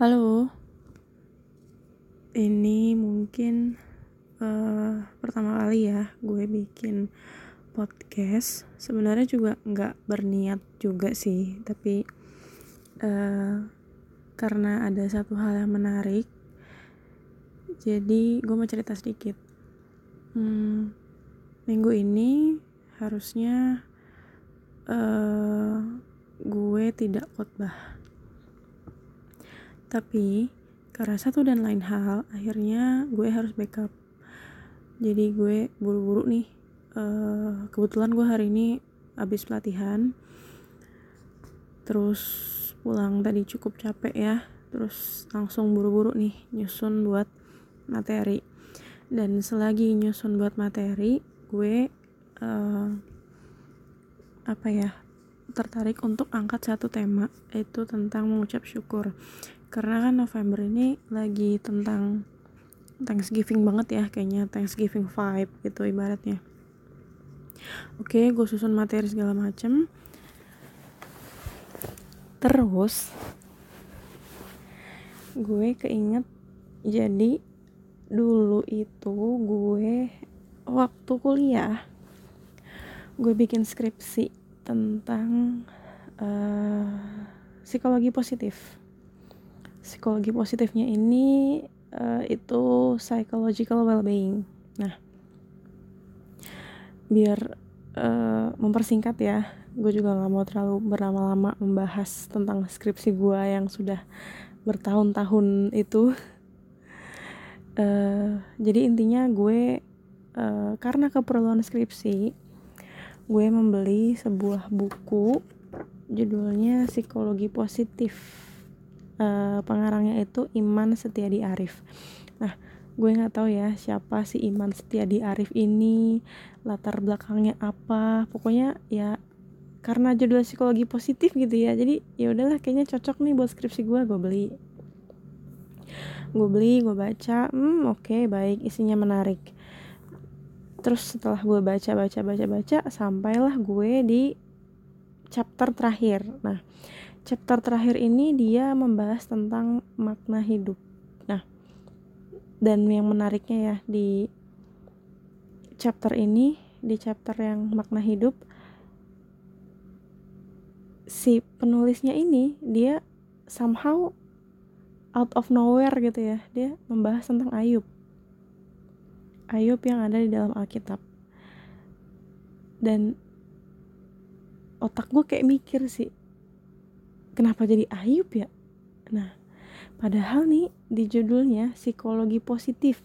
Halo, ini mungkin uh, pertama kali ya gue bikin podcast. Sebenarnya juga nggak berniat juga sih, tapi uh, karena ada satu hal yang menarik, jadi gue mau cerita sedikit. Hmm, minggu ini harusnya uh, gue tidak khotbah tapi karena satu dan lain hal akhirnya gue harus backup. Jadi gue buru-buru nih uh, kebetulan gue hari ini habis pelatihan. Terus pulang tadi cukup capek ya terus langsung buru-buru nih nyusun buat materi. Dan selagi nyusun buat materi gue uh, apa ya tertarik untuk angkat satu tema itu tentang mengucap syukur karena kan November ini lagi tentang Thanksgiving banget ya kayaknya Thanksgiving vibe gitu ibaratnya. Oke gue susun materi segala macem. Terus gue keinget jadi dulu itu gue waktu kuliah gue bikin skripsi tentang uh, psikologi positif psikologi positifnya ini uh, itu psychological well-being. Nah, biar uh, mempersingkat ya, gue juga nggak mau terlalu berlama-lama membahas tentang skripsi gue yang sudah bertahun-tahun itu. Uh, jadi intinya gue uh, karena keperluan skripsi, gue membeli sebuah buku judulnya psikologi positif uh, pengarangnya itu Iman Setiadi Arif nah gue nggak tahu ya siapa si Iman Setiadi Arif ini latar belakangnya apa. Pokoknya ya karena judul psikologi positif gitu ya jadi ya udahlah kayaknya cocok nih buat skripsi gue gue beli. Gue beli gue baca hmm oke okay, baik isinya menarik. Terus setelah gue baca baca baca baca sampailah gue di chapter terakhir. Nah chapter terakhir ini dia membahas tentang makna hidup. Nah, dan yang menariknya ya di chapter ini, di chapter yang makna hidup, si penulisnya ini dia somehow out of nowhere gitu ya, dia membahas tentang Ayub. Ayub yang ada di dalam Alkitab. Dan otak gue kayak mikir sih, kenapa jadi Ayub ya? Nah padahal nih di judulnya psikologi positif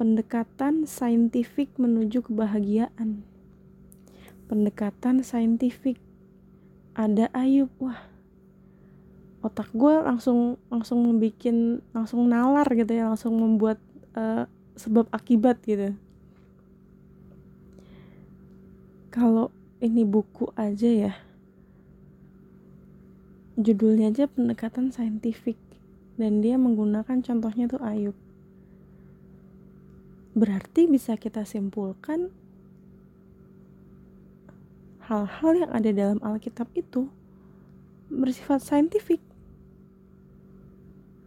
pendekatan saintifik menuju kebahagiaan. Pendekatan saintifik. Ada Ayub wah. Otak gue langsung langsung membuat langsung nalar gitu ya langsung membuat uh, sebab akibat gitu. Kalau ini buku aja ya judulnya aja pendekatan saintifik dan dia menggunakan contohnya tuh Ayub. Berarti bisa kita simpulkan hal-hal yang ada dalam Alkitab itu bersifat saintifik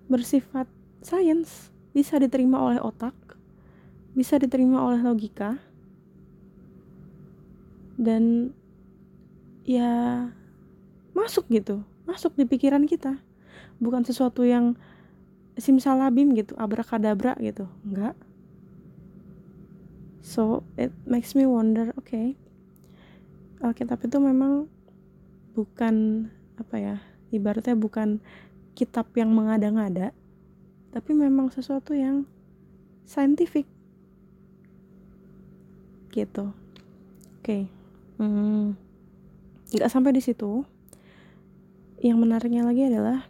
bersifat sains bisa diterima oleh otak bisa diterima oleh logika dan ya masuk gitu masuk di pikiran kita. Bukan sesuatu yang simsalabim gitu abrakadabra gitu. Enggak. So it makes me wonder oke okay, Alkitab itu memang bukan apa ya ibaratnya bukan kitab yang mengada-ngada tapi memang sesuatu yang scientific. Gitu. Oke okay. hmm, nggak sampai di situ yang menariknya lagi adalah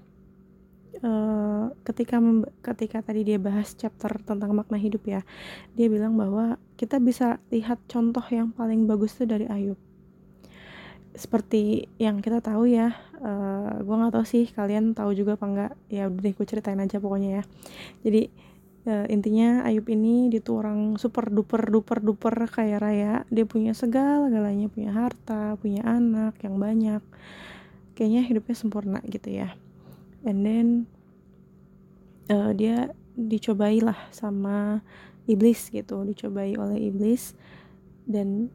uh, ketika ketika tadi dia bahas chapter tentang makna hidup ya dia bilang bahwa kita bisa lihat contoh yang paling bagus tuh dari Ayub. Seperti yang kita tahu ya uh, eh, gue nggak tahu sih kalian tahu juga apa enggak ya udah deh gue ceritain aja pokoknya ya. Jadi uh, intinya Ayub ini dia tuh orang super duper duper duper kaya raya. Dia punya segala galanya punya harta punya anak yang banyak kayaknya hidupnya sempurna gitu ya. And then uh, dia dicobailah sama iblis gitu dicobai oleh iblis. Dan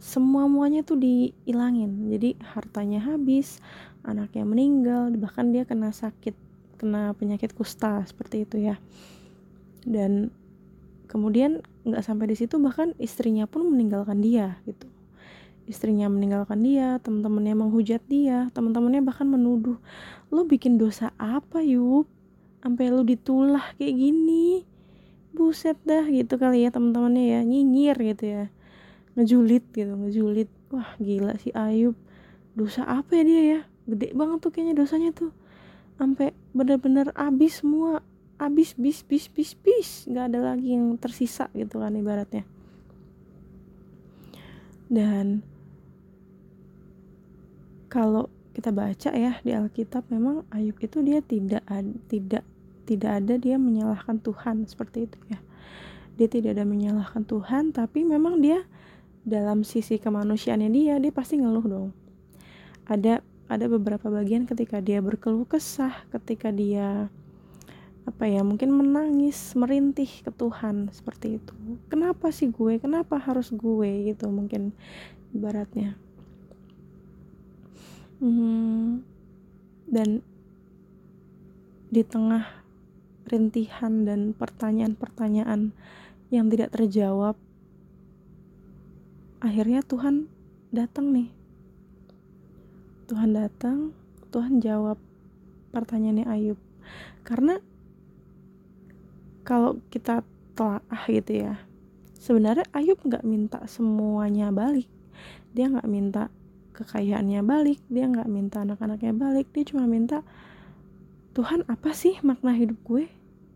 semua muanya tuh dihilangin jadi hartanya habis anaknya meninggal bahkan dia kena sakit kena penyakit kusta seperti itu ya. Dan kemudian nggak sampai di situ bahkan istrinya pun meninggalkan dia gitu istrinya meninggalkan dia teman-temannya menghujat dia teman-temannya bahkan menuduh lo bikin dosa apa yuk sampai lo ditulah kayak gini? Buset dah gitu kali ya teman-temannya ya nyinyir gitu ya. Ngejulit gitu ngejulit. Wah gila si Ayub. Dosa apa ya dia ya? Gede banget tuh kayaknya dosanya tuh. Sampai bener-bener abis semua. Abis bis bis bis bis. Nggak ada lagi yang tersisa gitu kan ibaratnya. Dan kalau kita baca ya di Alkitab memang Ayub itu dia tidak tidak tidak ada dia menyalahkan Tuhan seperti itu ya. Dia tidak ada menyalahkan Tuhan tapi memang dia dalam sisi kemanusiaannya dia dia pasti ngeluh dong. Ada ada beberapa bagian ketika dia berkeluh kesah ketika dia apa ya mungkin menangis merintih ke Tuhan seperti itu. Kenapa sih gue? Kenapa harus gue? Gitu mungkin ibaratnya hmm, dan di tengah rintihan dan pertanyaan-pertanyaan yang tidak terjawab akhirnya Tuhan datang nih. Tuhan datang Tuhan jawab pertanyaannya Ayub. Karena kalau kita telah gitu ya sebenarnya Ayub nggak minta semuanya balik. Dia nggak minta kekayaannya balik dia nggak minta anak-anaknya balik dia cuma minta Tuhan apa sih makna hidup gue?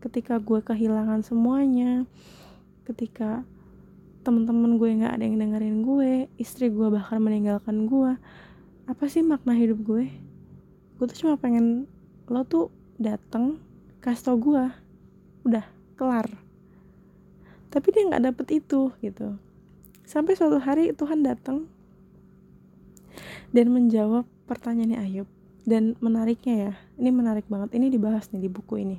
Ketika gue kehilangan semuanya ketika teman-teman gue nggak ada yang dengerin gue istri gue bahkan meninggalkan gue apa sih makna hidup gue? Gue tuh cuma pengen lo tuh datang kasih tau gue udah kelar. Tapi dia nggak dapet itu gitu. Sampai suatu hari Tuhan datang dan menjawab pertanyaannya Ayub. Dan menariknya ya ini menarik banget. Ini dibahas nih di buku ini.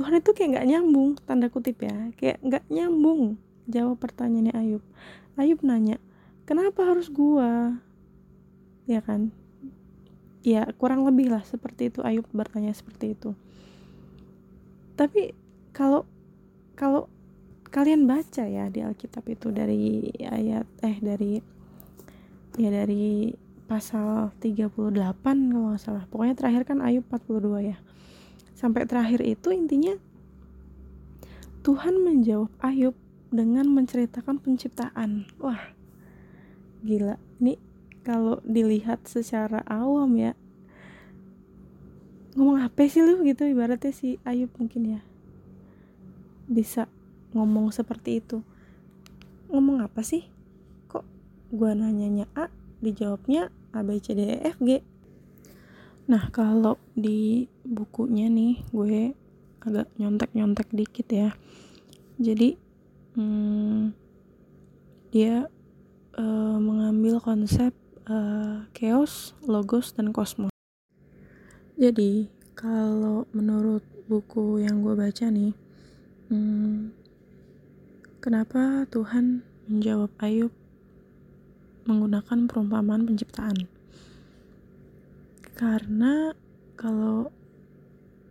Tuhan itu kayak nggak nyambung tanda kutip ya. Kayak nggak nyambung jawab pertanyaannya Ayub. Ayub nanya kenapa harus gua? Ya kan? Ya kurang lebih lah seperti itu. Ayub bertanya seperti itu. Tapi kalau kalau kalian baca ya di Alkitab itu dari ayat eh dari ya dari pasal 38 kalau nggak salah. Pokoknya terakhir kan Ayub 42 ya. Sampai terakhir itu intinya Tuhan menjawab Ayub dengan menceritakan penciptaan. Wah gila. Ini kalau dilihat secara awam ya ngomong apa sih lu gitu? Ibaratnya si Ayub mungkin ya bisa ngomong seperti itu. Ngomong apa sih gua nanyanya A dijawabnya A B C D E F G nah kalau di bukunya nih gue agak nyontek-nyontek dikit ya jadi hmm, dia uh, mengambil konsep uh, chaos, logos, dan kosmos. Jadi, kalau menurut buku yang gue baca nih, Hmm, kenapa Tuhan menjawab Ayub menggunakan perumpamaan penciptaan? Karena kalau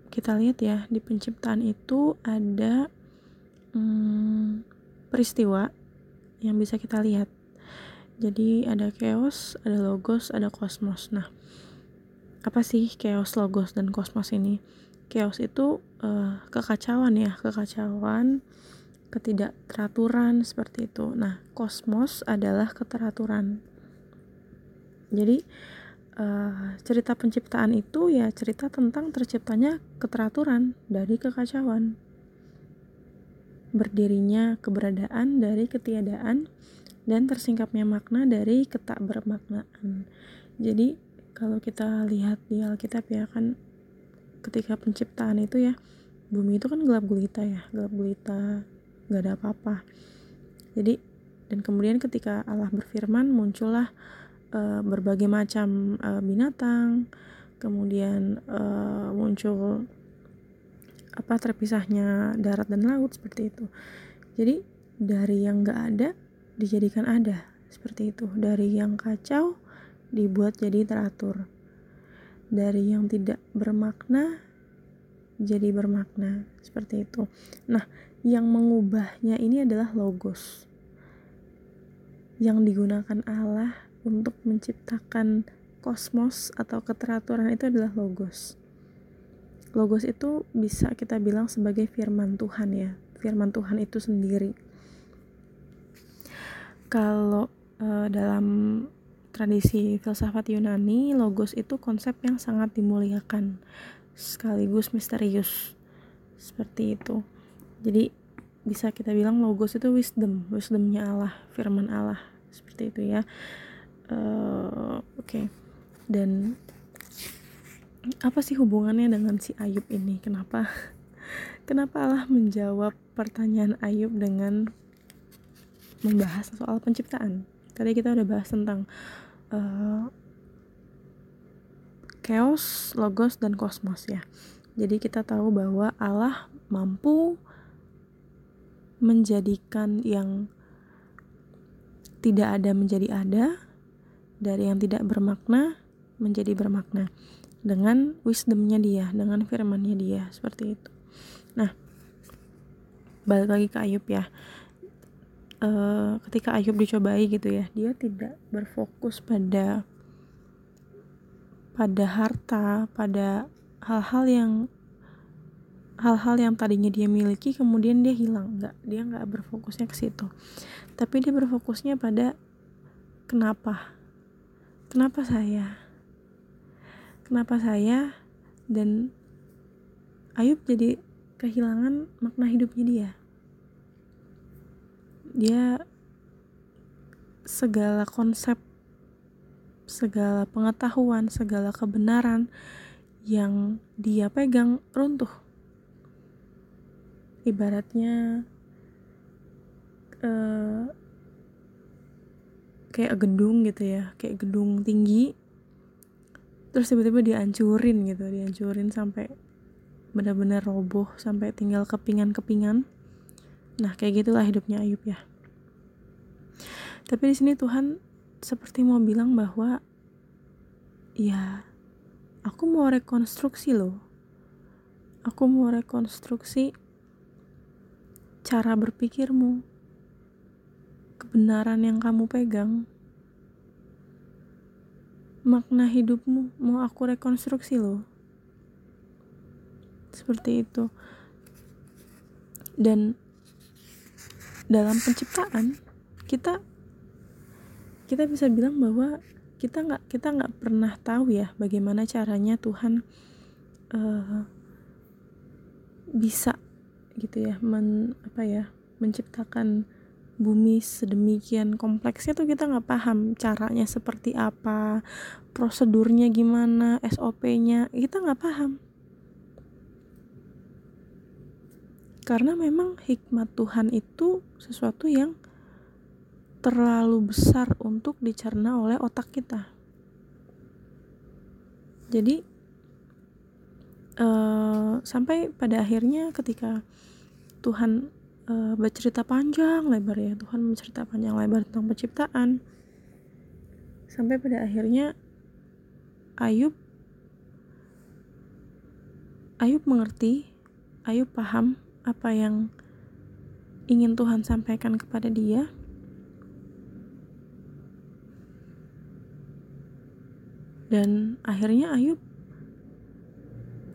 kita lihat ya di penciptaan itu ada hmm, peristiwa yang bisa kita lihat. Jadi ada chaos, ada logos, ada kosmos. Nah, apa sih chaos, logos, dan kosmos ini? chaos itu uh, kekacauan ya kekacauan ketidakteraturan seperti itu. Nah kosmos adalah keteraturan. Jadi uh, cerita penciptaan itu ya cerita tentang terciptanya keteraturan dari kekacauan. Berdirinya keberadaan dari ketiadaan dan tersingkapnya makna dari ketak bermaknaan jadi kalau kita lihat di Alkitab ya kan ketika penciptaan itu ya bumi itu kan gelap gulita ya gelap gulita nggak ada apa-apa. Jadi dan kemudian ketika Allah berfirman muncullah uh, berbagai macam uh, binatang kemudian uh, muncul apa terpisahnya darat dan laut seperti itu. Jadi dari yang gak ada dijadikan ada seperti itu. Dari yang kacau dibuat jadi teratur. Dari yang tidak bermakna jadi bermakna seperti itu. Nah yang mengubahnya ini adalah logos yang digunakan Allah untuk menciptakan kosmos atau keteraturan itu adalah logos logos itu bisa kita bilang sebagai firman Tuhan ya firman Tuhan itu sendiri kalau uh, dalam tradisi filsafat Yunani, logos itu konsep yang sangat dimuliakan, sekaligus misterius. Seperti itu. Jadi bisa kita bilang logos itu wisdom, wisdomnya Allah, firman Allah, seperti itu ya. Uh, Oke, okay. dan apa sih hubungannya dengan si Ayub ini? Kenapa? Kenapa Allah menjawab pertanyaan Ayub dengan membahas soal penciptaan? Tadi kita udah bahas tentang uh, chaos, logos, dan kosmos ya. Jadi kita tahu bahwa Allah mampu menjadikan yang tidak ada menjadi ada, dari yang tidak bermakna menjadi bermakna dengan wisdomnya dia, dengan firmannya dia, seperti itu. Nah, balik lagi ke Ayub ya. Uh, ketika Ayub dicobai gitu ya, dia tidak berfokus pada pada harta, pada hal-hal yang hal-hal yang tadinya dia miliki kemudian dia hilang. Nggak dia nggak berfokusnya ke situ. Tapi dia berfokusnya pada kenapa? Kenapa saya? Kenapa saya dan Ayub jadi kehilangan makna hidupnya dia? Dia segala konsep segala pengetahuan segala kebenaran yang dia pegang runtuh ibaratnya uh, kayak gedung gitu ya kayak gedung tinggi terus tiba-tiba dihancurin gitu dihancurin sampai benar-benar roboh sampai tinggal kepingan-kepingan Nah, kayak gitulah hidupnya Ayub ya. Tapi di sini Tuhan seperti mau bilang bahwa ya aku mau rekonstruksi loh. Aku mau rekonstruksi cara berpikirmu. Kebenaran yang kamu pegang. Makna hidupmu mau aku rekonstruksi loh. Seperti itu. Dan dalam penciptaan kita kita bisa bilang bahwa kita nggak kita nggak pernah tahu ya bagaimana caranya Tuhan uh, bisa gitu ya men apa ya menciptakan bumi sedemikian kompleksnya tuh kita nggak paham caranya seperti apa prosedurnya gimana SOP-nya kita nggak paham karena memang hikmat Tuhan itu sesuatu yang terlalu besar untuk dicerna oleh otak kita. Jadi uh, sampai pada akhirnya ketika Tuhan uh, bercerita panjang lebar ya, Tuhan bercerita panjang lebar tentang penciptaan, sampai pada akhirnya Ayub Ayub mengerti, Ayub paham apa yang ingin Tuhan sampaikan kepada dia. Dan akhirnya Ayub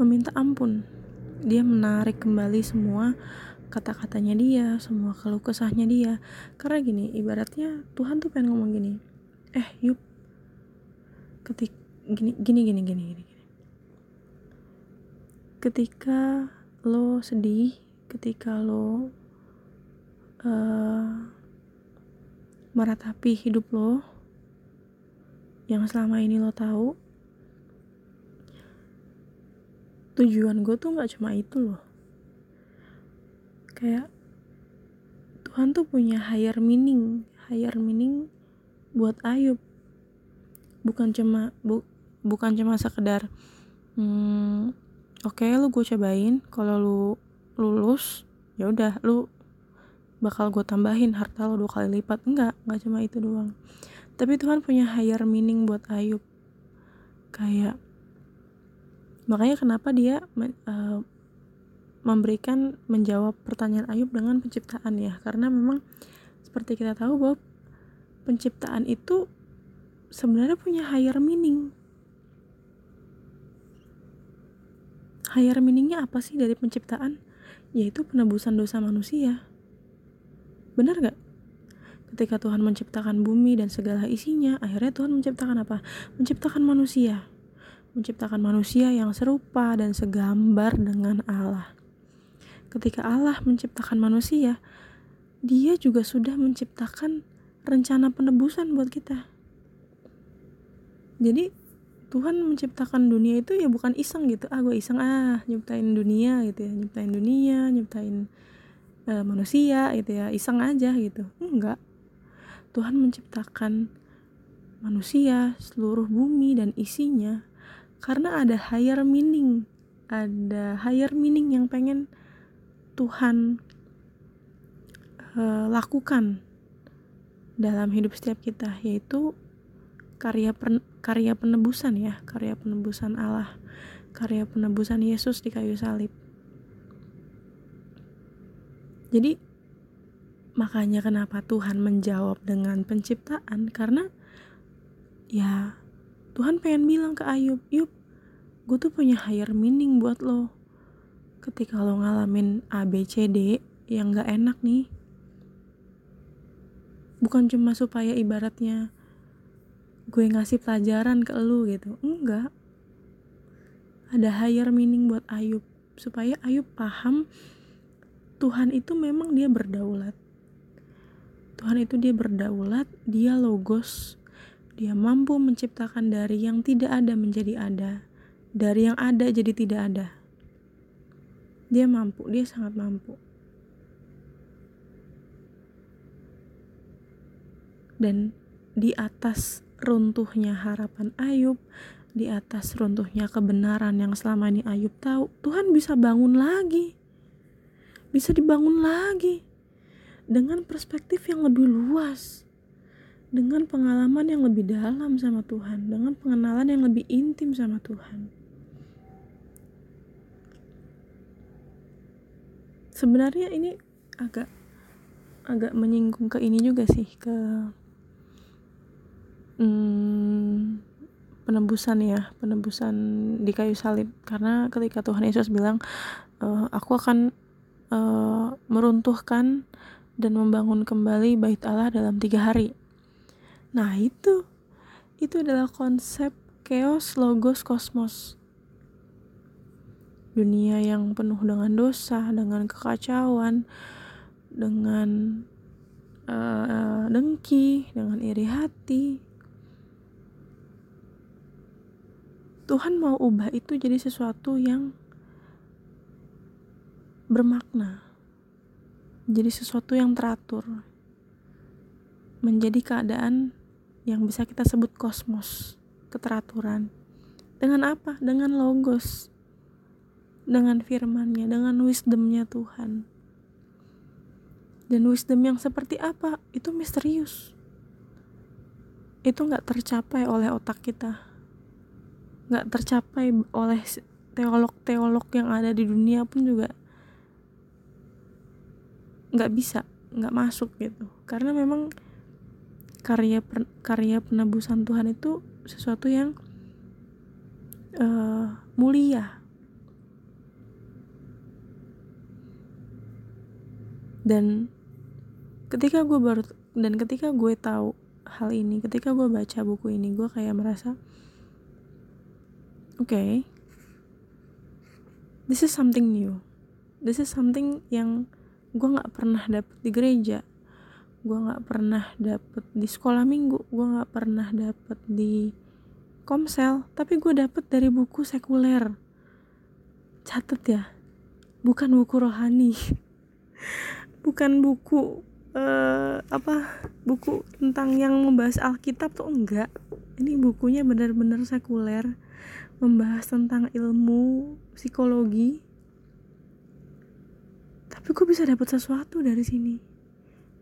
meminta ampun. Dia menarik kembali semua kata-katanya dia, semua keluh kesahnya dia. Karena gini, ibaratnya Tuhan tuh pengen ngomong gini. Eh, Yub. Ketik gini gini gini gini gini. Ketika lo sedih, ketika lo uh, meratapi hidup lo yang selama ini lo tahu tujuan gue tuh nggak cuma itu loh. Kayak Tuhan tuh punya higher meaning higher meaning buat Ayub. Bukan cuma bu, bukan cuma sekedar hmm, oke okay, lu gue cobain kalau lu lulus ya udah lu bakal gue tambahin harta lo dua kali lipat. Enggak enggak cuma itu doang. Tapi Tuhan punya higher meaning buat Ayub. Kayak makanya kenapa dia uh, memberikan menjawab pertanyaan Ayub dengan penciptaan ya? Karena memang seperti kita tahu bahwa penciptaan itu sebenarnya punya higher meaning. Higher meaningnya apa sih dari penciptaan? Yaitu penebusan dosa manusia. Benar gak? ketika Tuhan menciptakan bumi dan segala isinya akhirnya Tuhan menciptakan apa? menciptakan manusia menciptakan manusia yang serupa dan segambar dengan Allah. Ketika Allah menciptakan manusia dia juga sudah menciptakan rencana penebusan buat kita. Jadi Tuhan menciptakan dunia itu ya bukan iseng gitu. Ah gue iseng ah nyiptain dunia gitu ya. Nyiptain dunia nyiptain uh, manusia gitu ya. Iseng aja gitu. Enggak. Tuhan menciptakan manusia seluruh bumi dan isinya karena ada higher meaning ada higher meaning yang pengen Tuhan uh, lakukan dalam hidup setiap kita yaitu karya pen, karya penebusan ya karya penebusan Allah karya penebusan Yesus di kayu salib. Jadi makanya kenapa Tuhan menjawab dengan penciptaan? Karena ya Tuhan pengen bilang ke Ayub Yub gue tuh punya higher meaning buat lo. Ketika lo ngalamin A B C D yang gak enak nih bukan cuma supaya ibaratnya gue ngasih pelajaran ke lu gitu enggak. Ada higher meaning buat Ayub supaya Ayub paham Tuhan itu memang dia berdaulat. Tuhan itu dia berdaulat dia logos dia mampu menciptakan dari yang tidak ada menjadi ada dari yang ada jadi tidak ada dia mampu dia sangat mampu dan di atas runtuhnya harapan Ayub, di atas runtuhnya kebenaran yang selama ini Ayub tahu, Tuhan bisa bangun lagi. Bisa dibangun lagi dengan perspektif yang lebih luas. Dengan pengalaman yang lebih dalam sama Tuhan, dengan pengenalan yang lebih intim sama Tuhan. Sebenarnya ini agak agak menyinggung ke ini juga sih ke hmm, penebusan ya penebusan di kayu salib karena ketika Tuhan Yesus bilang e, aku akan e, meruntuhkan dan membangun kembali bait Allah dalam tiga hari nah itu. Itu adalah konsep chaos logos kosmos. Dunia yang penuh dengan dosa dengan kekacauan dengan uh, dengki dengan iri hati. Tuhan mau ubah itu jadi sesuatu yang bermakna, jadi sesuatu yang teratur, menjadi keadaan yang bisa kita sebut kosmos, keteraturan. Dengan apa? Dengan logos, dengan firmannya, dengan wisdomnya Tuhan. Dan wisdom yang seperti apa? Itu misterius. Itu nggak tercapai oleh otak kita nggak tercapai oleh teolog-teolog yang ada di dunia pun juga nggak bisa nggak masuk gitu karena memang karya per, karya penebusan Tuhan itu sesuatu yang uh, mulia. Dan ketika gue baru dan ketika gue tahu hal ini ketika gue baca buku ini gue kayak merasa okay this is something new. This is something yang gue nggak pernah dapet di gereja gue nggak pernah dapet di sekolah minggu gue nggak pernah dapet di komsel tapi gue dapet dari buku sekuler. Catet ya bukan buku rohani. Bukan buku uh, apa buku tentang yang membahas Alkitab tuh enggak. Ini bukunya benar-benar sekuler membahas tentang ilmu psikologi. Tapi gue bisa dapat sesuatu dari sini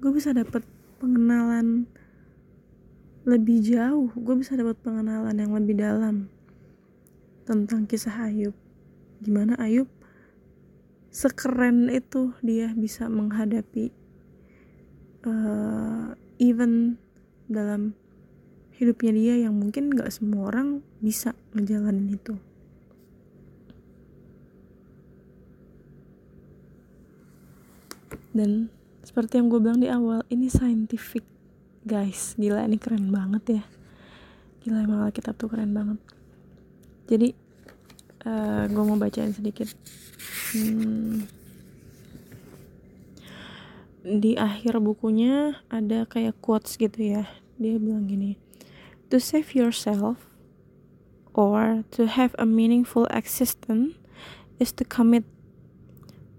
gue bisa dapat pengenalan lebih jauh. Gue bisa dapat pengenalan yang lebih dalam tentang kisah Ayub. Gimana Ayub sekeren itu dia bisa menghadapi uh, even dalam hidupnya dia yang mungkin gak semua orang bisa ngejalanin itu. Dan seperti yang gue bilang di awal ini scientific guys. Gila ini keren banget ya. Gila emang Alkitab tuh keren banget. Jadi uh, gue mau bacain sedikit. Hmm, di akhir bukunya ada kayak quotes gitu ya. Dia bilang gini to save yourself or to have a meaningful existence is to commit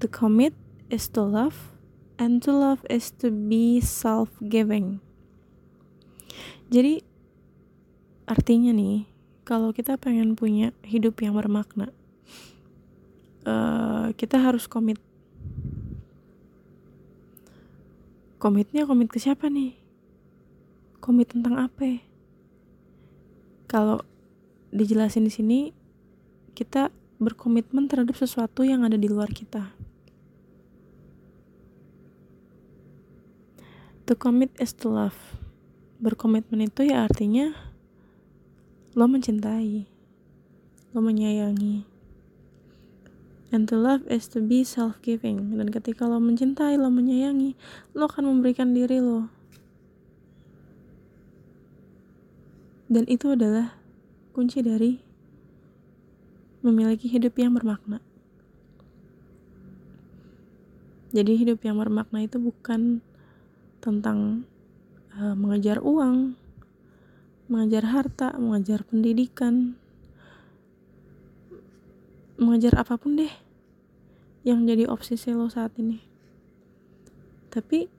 to commit is to love and to love is to be self-giving. Jadi artinya nih kalau kita pengen punya hidup yang bermakna uh, kita harus komit. Komitnya komit ke siapa nih? Komit tentang apa? Kalau dijelasin di sini kita berkomitmen terhadap sesuatu yang ada di luar kita. To commit is to love. Berkomitmen itu ya artinya lo mencintai, lo menyayangi. And to love is to be self-giving. Dan ketika lo mencintai, lo menyayangi, lo akan memberikan diri lo Dan itu adalah kunci dari memiliki hidup yang bermakna. Jadi hidup yang bermakna itu bukan tentang uh, mengejar uang, mengejar harta, mengejar pendidikan, mengejar apa pun deh yang jadi obsesi lo saat ini. Tapi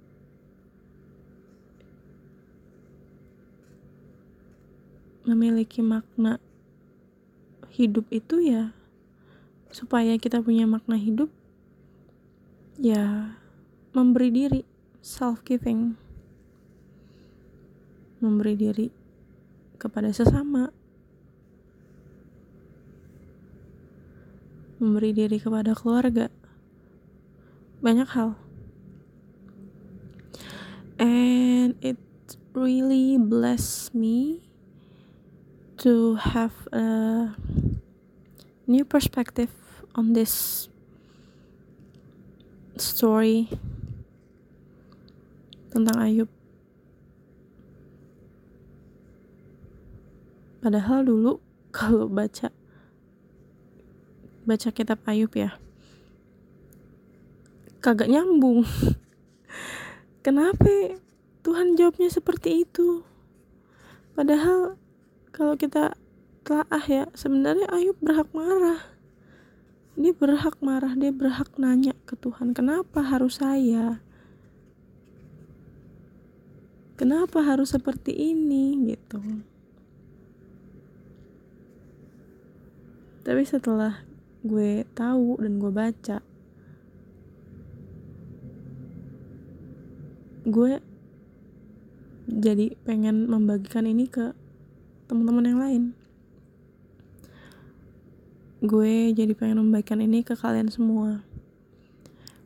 memiliki makna hidup itu ya supaya kita punya makna hidup ya memberi diri self giving memberi diri kepada sesama. Memberi diri kepada keluarga. Banyak hal. And it really bless me to have a new perspective on this story tentang Ayub. Padahal dulu kalau baca baca kitab Ayub ya kagak nyambung. Kenapa Tuhan jawabnya seperti itu? Padahal kalau kita telah ya sebenarnya Ayub berhak marah dia berhak marah dia berhak nanya ke Tuhan kenapa harus saya kenapa harus seperti ini gitu. Tapi setelah gue tahu dan gue baca gue jadi pengen membagikan ini ke teman-teman yang lain. Gue jadi pengen membagikan ini ke kalian semua.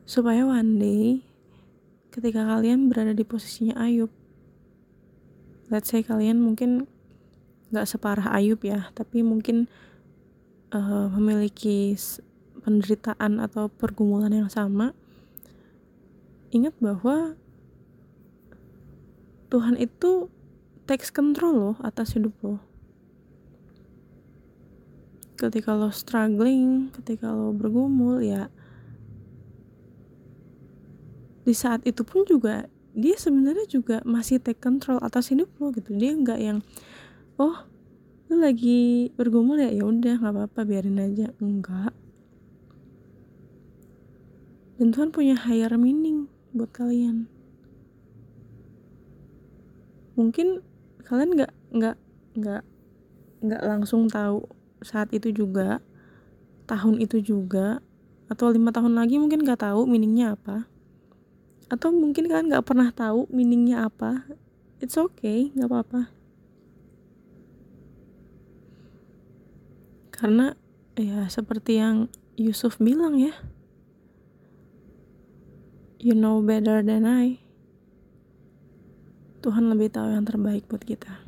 Supaya one day ketika kalian berada di posisinya Ayub let's say kalian mungkin gak separah Ayub ya tapi mungkin uh, memiliki penderitaan atau pergumulan yang sama ingat bahwa Tuhan itu takes control loh atas hidup lo. Ketika lo struggling ketika lo bergumul ya di saat itu pun juga dia sebenarnya juga masih take control atas hidup lo gitu. Dia nggak yang oh lo lagi bergumul ya ya udah nggak apa-apa biarin aja. Enggak. Dan Tuhan punya higher meaning buat kalian. Mungkin kalian nggak nggak nggak nggak langsung tahu saat itu juga tahun itu juga atau lima tahun lagi mungkin gak tahu meaningnya apa atau mungkin kan gak pernah tahu meaningnya apa. It's okay gak apa-apa. Karena ya seperti yang Yusuf bilang ya. You know better than I. Tuhan lebih tahu yang terbaik buat kita